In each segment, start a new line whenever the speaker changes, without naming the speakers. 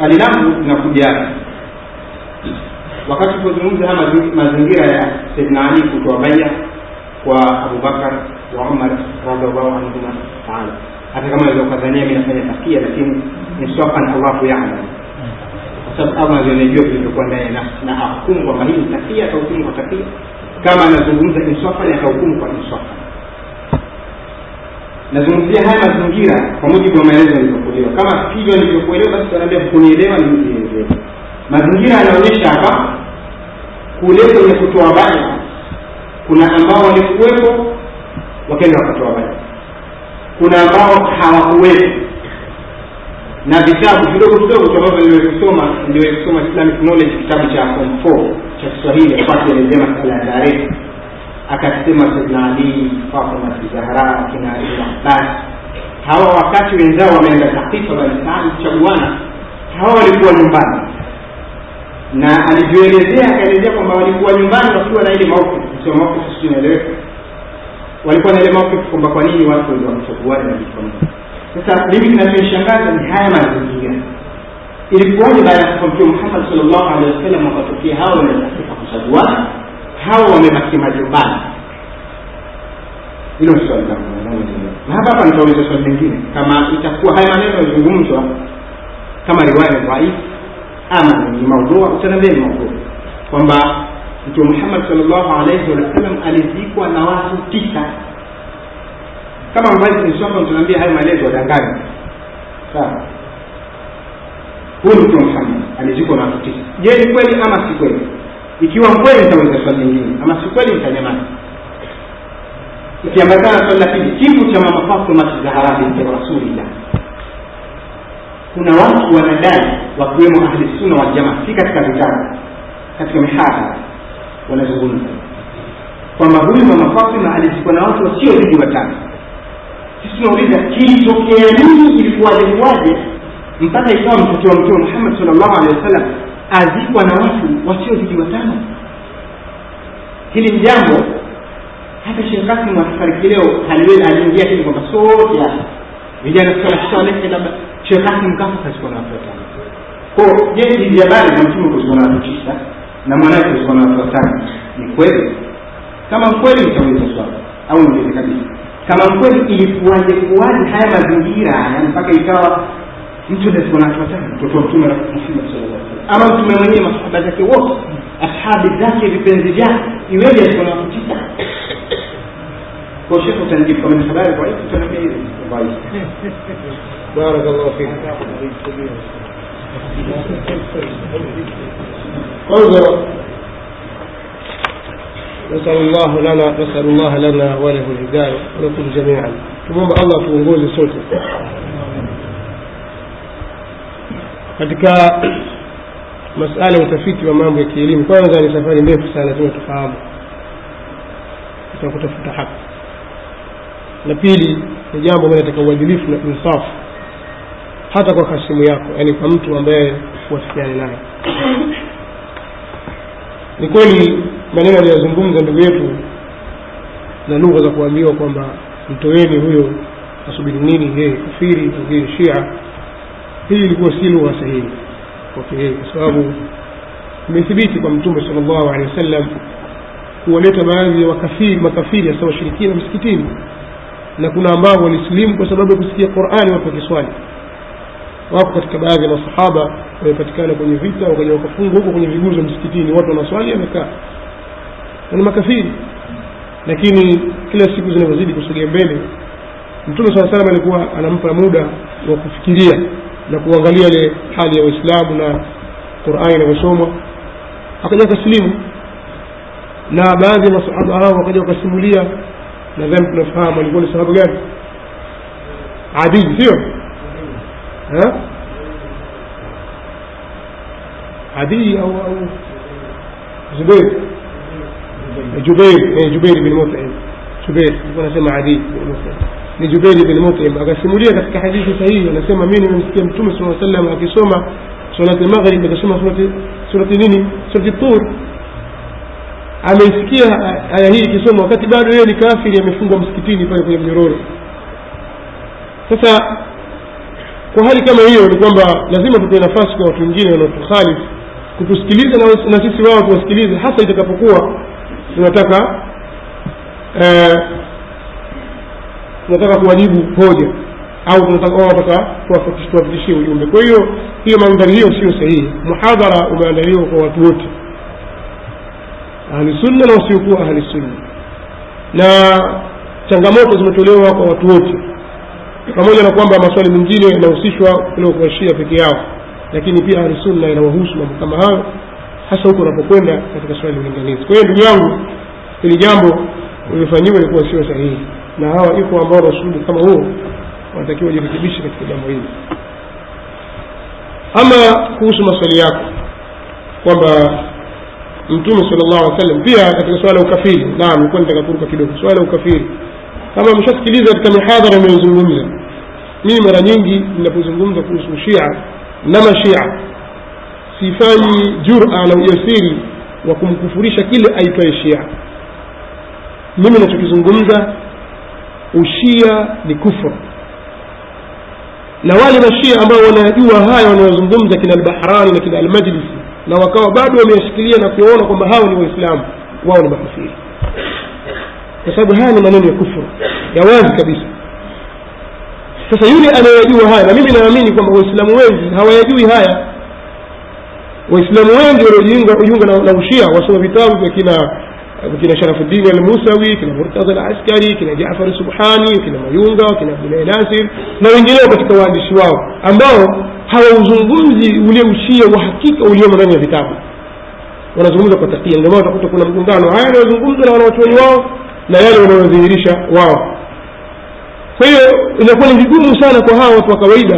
swali langu linakuja. Wakati tulipozungumza haya mazingira ya saidna ali kutoa baia kwa abubakar wa umar radiallahu anhuma taala hata kama naweza ukadhania mi nafanya takia lakini insafan allahu yalam kwa sababu allah ndio anajua vilivyokuwa ndani ya nafsi na ahukumu kwamba hii ni takia atahukumu kwa takia kama anazungumza insafan atahukumu kwa insafan nazungumzia haya mazingira kwa mujibu wa maelezo yalivyokuelewa kama hivyo nilivyokuelewa basi anaambia kunielewa nielewe mazingira yanaonyesha hapa kule kwenye kutoa baya kuna ambao walikuwepo wakaenda wakatoa baya kuna ambao hawakuwepo. Na vitabu vidogo vidogo ambavyo niliwekisoma niliwekisoma islamic knowledge kitabu cha form 4 cha kiswahili ambacho elezea masala ya tarehe akasema saidna ali fatima zahra akina ibn abbas. Hawa wakati wenzao wameenda takifa balisani kuchaguana hawa walikuwa nyumbani. Na alivyoelezea akaelezea kwamba walikuwa nyumbani wakiwa na ile mauqif sio mauqif sijui inaeleweka walikuwa na ile mauqif kwamba kwa nini watu ndio wakuchaguana na vitu sasa mimi kinachonishangaza ni haya mazingira. Ilikuwaje baada ya kufa mtume muhammad salllahu alehi wasallam wakatokea hawa wanatakifa kuchaguana hawa wamebaki majumbani. Hilo na hapa hapa nitauliza swali lingine. Kama itakuwa haya maneno yazungumzwa kama riwaya dhaif ama ni maudhua utaniambia ni maudhua kwamba mtume muhammad salllahu alaihi wasallam alizikwa na watu tisa. Kama ambavyo nisoma tunaambia hayo maelezo wadangani sawa. Huyu mtume muhammad alizikwa na watu tisa. Je ni kweli ama si kweli ikiwa kweli nitauliza swali lingine ama si kweli nitanyamaza? Ikiambatana na swali la pili kifo cha mama fatima zahara binti rasulillah kuna watu wanadai wakiwemo ahli sunna wal jamaa si katika vitabu katika mihadhara wanazungumza kwamba huyu mama fatima alizikwa na watu wasiozidi watano sisi tunauliza kilitokea nini ilikuwaje kuwaje mpaka ikawa mtoto wa mtume muhammad salllahu alehi wasallam azikwa na watu wasiozidi watano hili ni jambo hata Sheikh Kasim akifariki leo haliwezi aliingia hivi kwamba sote vijana sala labda Sheikh Kasim kazikwa na watu watano. Ko je hizi habari kuzikwa na watu tisa? Na mwanae kuchukua na watu watano ni kweli? Kama kweli nitauliza swali au niulize kabisa. Kama kweli ilikuwaje kuwaje haya mazingira haya mpaka ikawa mtu anazikwa na watu watano? Mtoto wa mtume Muhammad sallallahu alaihi ama mtume mwenyewe masahaba zake wote ashabi zake vipenzi vyake iweje alikuwa na tisa kwa kama habari hiyo hivi
الله kwanza نسأل الله لنا نسأل الله لنا وله الهداية ولكم جميعا tumwomba allah tuongoze sote katika masala ya utafiti wa mambo ya kielimu. Kwanza ni safari ndefu sana lazima tufahamu. Katika kutafuta haki. Na pili ni jambo ambalo nataka uadilifu na insafu. Hata kwa kasimu yako yaani kwa mtu ambaye huwafikiani naye. Ni kweli maneno aliyozungumza ndugu yetu na lugha za kuambiwa kwamba mtoweni huyo asubiri nini yeye kafiri yeye shia. Hii ilikuwa si lugha sahihi yeye kwa sababu imethibiti kwa mtume sal llahu alehi wasallam kuwaleta baadhi ya wakafiri makafiri hasa washirikina msikitini. Na kuna ambao walisilimu kwa sababu ya kusikia qurani watu wakiswali wako katika baadhi ya masahaba wamepatikana kwenye vita wakaja wakafungwa huko kwenye viguzo msikitini. Watu wanaswali wamekaa. Na ni makafiri. Lakini kila siku zinavyozidi kusogea mbele mtume saa salam alikuwa anampa muda wa kufikiria na kuangalia ile hali ya waislamu na qurani inavyosomwa akaja akasilimu na baadhi ya masahaba hao wakaja wakasimulia nadhani tunafahamu alikuwa ni sababu gani adii sio adii au au zubair jubair eh, jubair bin mutim jubair alikuwa anasema adii bin mutim ni jubeiri bin mutim akasimulia katika hadithi sahihi anasema mi nimemsikia mtume saa salam akisoma surati maghrib surati surati nini? Surati tur. Ameisikia aya hii ikisoma wakati bado yeye ni kafiri amefungwa msikitini pale kwenye mnyororo. Sasa kwa hali kama hiyo ni kwamba lazima tutoe nafasi kwa watu wengine wanaotukhalifu kutusikiliza na, na sisi wao tuwasikilize hasa itakapokuwa tunataka eh, tunataka kuwajibu hoja au tunataka tuwafikishie ujumbe. Kwa hiyo hiyo mandhari hiyo sio sahihi. Muhadhara umeandaliwa kwa watu wote. Ahlisunna na wasiokuwa ahlisunna na changamoto zimetolewa kwa watu wote. Pamoja na kwamba maswali mengine yanahusishwa kutoka shia peke yao. Lakini pia ahlisunna inawahusu mambo kama hayo hasa huko unapokwenda katika swali linganizi kwa hiyo ndugu yangu hili jambo ulifanyiwa ilikuwa sio sahihi na hawa iko ambao na kama huo wanatakiwa wajirekebishe katika jambo hili. Ama kuhusu maswali yako kwamba mtume sal llahu alih wasallam pia katika swala ya ukafiri naam nilikuwa nitakakuruka kidogo swala ya ukafiri. Kama mshasikiliza katika mihadhara inayozungumza mimi mara nyingi ninapozungumza kuhusu shia na mashia sifanyi jura na ujasiri wa kumkufurisha kile aitwaye shia. Mimi nachokizungumza ushia ni kufru na wale mashia ambao wanajua haya wanayozungumza kina albahrani na kina almajlisi na wakawa bado wameyashikilia na kuona kwamba hao ni waislamu wao ni makafiri kwa sababu haya ni maneno ya kufuru ya wazi kabisa. Sasa yule anayejua haya na mimi naamini kwamba waislamu wengi hawayajui haya. Waislamu wengi waliojiunga na, na ushia wasoma vitabu vya kina kina sharafuddin almusawi kina murtadha alaskari kina jafari subhani kina mayunga kina abdulahi nasir na wengineo katika waandishi wao ambao hawauzungumzi ule ushia wa hakika uliomo ndani ya vitabu. Wanazungumza kwa takia ndio maana utakuta kuna mgongano. Haya yanayozungumzwa na wanawachuoni wao na yale wanayodhihirisha wao. Kwa hiyo inakuwa ni vigumu sana kwa hawa watu wa kawaida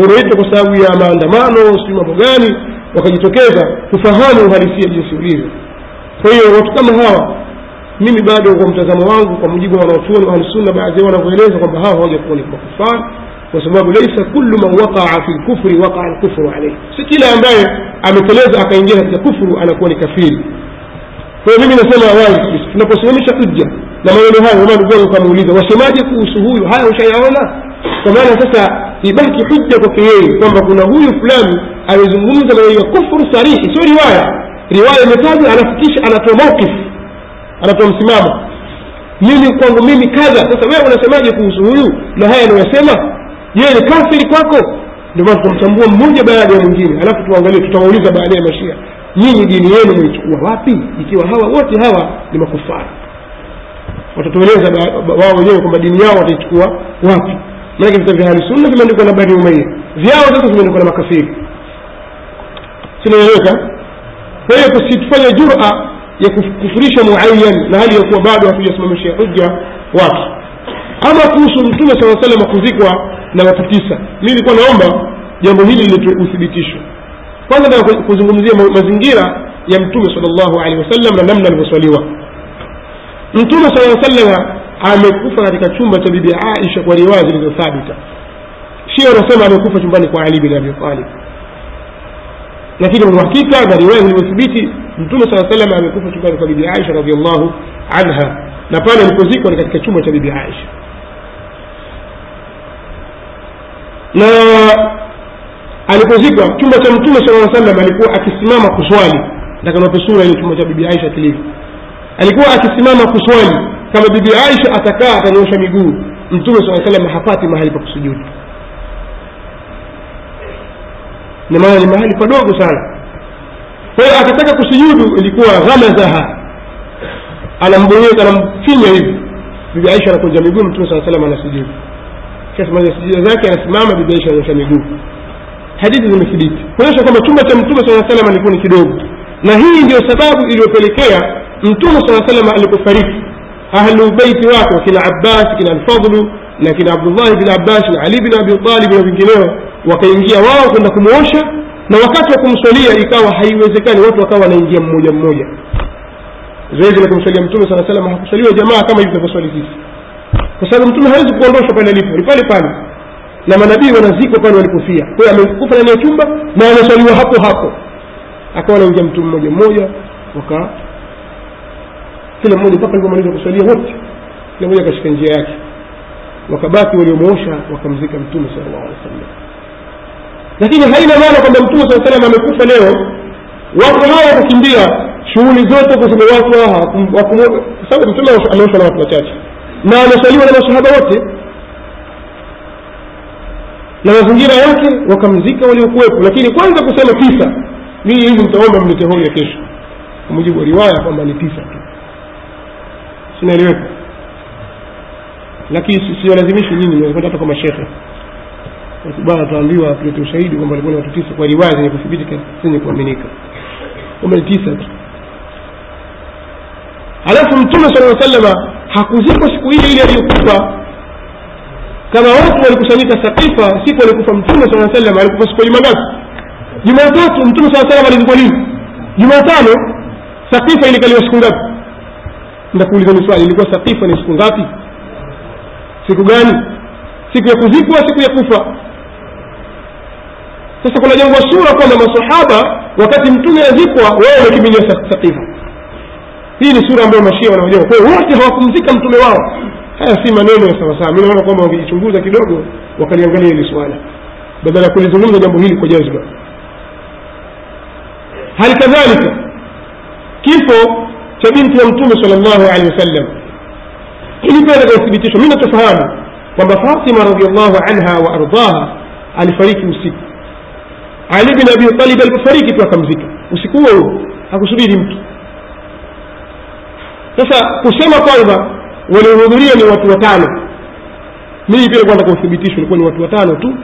wanaoitwa kwa sababu ya maandamano sijui mambo gani wakajitokeza kufahamu uhalisia jinsi ulivyo kwa hiyo watu kama hawa mimi bado kwa mtazamo wangu kwa mujibu wa wanaochuoni wa ahlusunna baadhi yao wanavyoeleza kwamba hawa hawajakuwa ni makufar kwa sababu laisa kullu man waqaa fi lkufri waqaa lkufru alaihi si kila ambaye ameteleza akaingia katika kufru anakuwa ni kafiri. Kwa hiyo mimi nasema wazi kabisa tunaposimamisha hujja na maneno hayo yangu kamuuliza wasemaje kuhusu huyu? Haya ushayaona? Kwa maana sasa ibaki hujja kwake yeye kwamba kuna huyu fulani amezungumza maneno ya kufru sarihi sio riwaya riwaya imetajwa anafikisha anatoa mawkif anatoa msimamo. Mimi kwangu mimi kadha. Sasa wewe unasemaje kuhusu huyu? Na haya anayosema je ni kafiri kwako. Ndio maana tutamtambua mmoja baada ya mwingine. Alafu tuangalie tutawauliza baadaye mashia nyinyi dini yenu mwichukua wapi? Ikiwa hawa wote hawa ni makufari. Watatueleza wao wenyewe kwamba dini yao wataichukua wapi. Maanake vita vya halisunna vimeandikwa na bani umaia vyao sasa vimeandikwa na makafiri. Sinaeleweka kwa hiyo tusifanye jura ya kufurisha muayan na hali ya kuwa bado hatujasimamishia hujja watu ama kuhusu mtume saa salama kuzikwa na watu tisa. Mi nilikuwa naomba jambo hili uthibitisho kwanza nataka kuzungumzia mazingira ya mtume sal llahu alehi wasallam na namna alivyoswaliwa. Mtume saa salama amekufa katika chumba cha bibi aisha kwa riwaya zilizothabita. Shia wanasema amekufa chumbani kwa ali bin abi lakini uhakika na riwaya zilizothibiti mtume saa salam amekufa chumbani kwa bibi aisha radiallahu anha na pale alipozikwa ni katika chumba cha bibi aisha. Na alipozikwa chumba cha mtume saa salam alikuwa akisimama kuswali takanape sura ile chumba cha bibi aisha kilivyo alikuwa akisimama kuswali kama bibi aisha atakaa atanyosha miguu mtume saa salam hapati mahali pa kusujudu ni maana ni mahali padogo sana. Kwa hiyo kusujudu ilikuwa ghamazaha anambonyeza anamfinya hivi. Bibi aisha anakunja miguu mtume saa salam anasujudu. Kishamaliza sijida zake anasimama bibi aisha ananyosha miguu. Hadithi zimethibiti. Kuonyesha kwamba chumba cha mtume saa salam alikuwa ni kidogo. Na hii ndio sababu iliyopelekea mtume saa salam alipofariki. Ahlu beiti wake wakina abbas kina alfadlu na kina abdullahi bin abbas na ali bin abi talib na vingineo wakaingia wao kwenda kumwosha na wakati wa kumswalia ikawa haiwezekani watu wakawa wanaingia mmoja mmoja. Zoezi la kumswalia mtume saa salam hakuswaliwa jamaa kama hivi tunavyoswali sisi. Kwa sababu mtume hawezi kuondoshwa pale alipo ni pale pale. Na manabii wanazikwa pale walipofia. Kwa hiyo amekufa ndani ya chumba na ameswaliwa hapo hapo. Akawa anaingia mtu mmoja mmoja waka kila mmoja mpaka alivyomaliza kuswalia wote kila mmoja akashika njia yake. Wakabaki waliomwosha wakamzika mtume sala llahu alih wa sallam lakini haina maana kwamba mtume saa salam amekufa leo. Watu hawa kukimbia shughuli zote huko watu sababu mtume ameoshwa na watu wachache. Na amesaliwa na masahaba wote. Na mazingira yake wakamzika waliokuwepo. Lakini kwanza kusema tisa. Mii hivi mtaomba mlete hoja kesho. Kwa mujibu wa riwaya kwamba ni tisa tu. Sinaeleweka. Lakini si- siwalazimishi nyinyi hata kwa mashekhe bana tuambiwa tulete ushahidi kwamba walikuwa ni watu tisa kwa riwaya zenye kuthibiti zenye kuaminika. Kwamba ni tisa tu. Alafu mtume sala salama hakuzikwa siku ile ile aliyokufa. Kama watu walikusanyika sakifa siku alikufa mtume saa salam alikufa siku ya jumangapi jumatatu mtume saa salam alizikwa lini? Jumatano. Sakifa ilikaliwa siku ngapi? Ndakuulizani swali ilikuwa sakifa ni siku ngapi? Siku gani? Siku ya kuzikwa siku ya kufa sasa kuna jambo sura kwamba masahaba wakati mtume azikwa wao wamekimbilia Sa- sakifa hii ni sura ambayo mashia wanaojua kwa wote hawakumzika mtume wao. Haya si maneno ya sawasawa. Mi naona kwamba wangejichunguza kidogo wakaliangalia hili swala. Badala ya kulizungumza jambo hili kwa jazba. Hali kadhalika kifo cha binti ya mtume sal llahu alehi wasallam. Ili pia katika mi natofahamu kwamba fatima radiallahu anha wa ardaha alifariki usiku ali bin abi talib alipofariki tu akamzika. Usiku huo huo hakusubiri mtu. Sasa kusema kwamba waliohudhuria ni watu watano. Mimi pia kwenda kwa uthibitisho ni watu watano tu.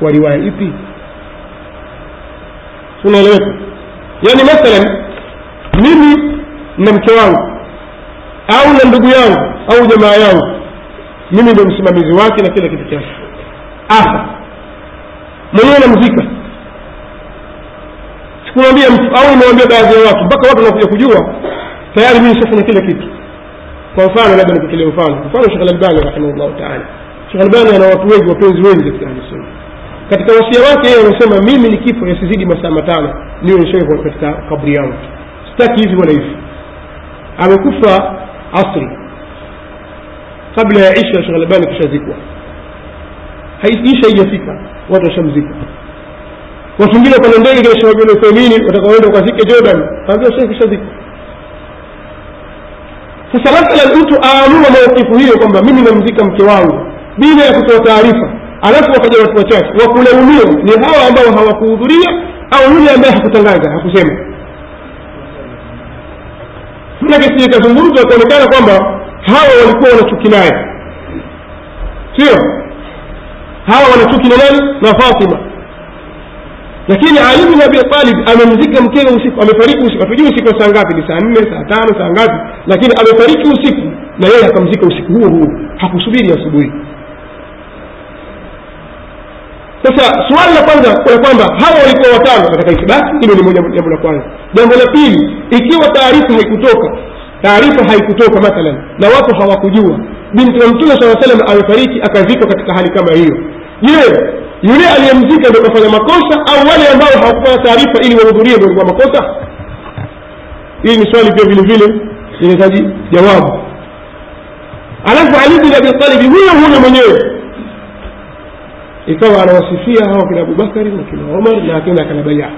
Kwa riwaya ipi? Unaeleweka? Yaani mathalan mimi na mke wangu au na ndugu yangu au jamaa yangu mimi ndio msimamizi wake na kila kitu chake. Afa mwenyewe namzika sikumwambia mtu au nimewambia baadhi ya watu mpaka watu wanakuja kujua tayari mimi shafanya kila kitu. Kwa mfano labda nikutolee mfano. Mfano shekh albani rahimahullahu taala. Shekh albani ana watu wengi wapenzi wengi katika ahlusunna katika wasia wake yeye anasema mimi nikifa yasizidi masaa matano niwe nishawekwa katika kabri yangu. Sitaki hivi wala hivi. Amekufa asri. Kabla ya isha shekh albani kishazikwa. Isha haijafika watu washamzika watu wengine ndege kina watakaoenda wakazike jordan. Kaambia shekh kishazikwa sasa mathalan mtu aamua maukifu hiyo kwamba mimi namzika mke wangu bila ya kutoa taarifa. Alafu wakaja watu wachache wakulaumiwa. Ni hawa ambao hawakuhudhuria au yule ambaye hakutangaza hakusema. Manake sije ikazungumzwa wakaonekana kwamba hawa walikuwa wanachuki naye. Sio? Hawa wanachuki na nani? Na fatima lakini ali bin abi talib amemzika mkewe usiku amefariki usiku. Hatujui usiku saa ngapi ni saa nne saa tano saa ngapi. Lakini amefariki usiku na yeye akamzika usiku huo huo. Hakusubiri asubuhi. Sasa suali la kwanza kuna kwamba hawa walikuwa watano katika ithibati hilo ni moja jambo la kwanza. Jambo la pili ikiwa taarifa haikutoka taarifa haikutoka mathalan na watu hawakujua binti wa mtume saa salam amefariki akazikwa katika hali kama hiyo. Je yule aliyemzika ndio kafanya makosa au wale ambao hawakupewa taarifa ili wahudhurie ndio walikuwa makosa? Hili ni swali pia vile vile linahitaji jawabu. Alafu ali bin abi talib huyo huyo mwenyewe ikawa anawasifia hawa kina abubakari na kina omar na akina bayaa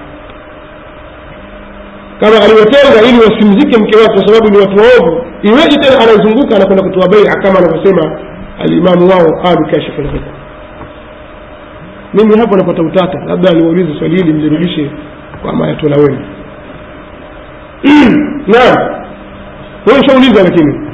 kama aliwatenga ili wasimzike mke wake kwa sababu ni watu waovu iweje tena anazunguka anakwenda kutoa beia kama anavyosema alimamu wao alu kashifu lghita mimi hapo napata utata. Labda aliwauliza swali hili mlirudishe kwa mayatola wenu naam. Wewe ushauliza lakini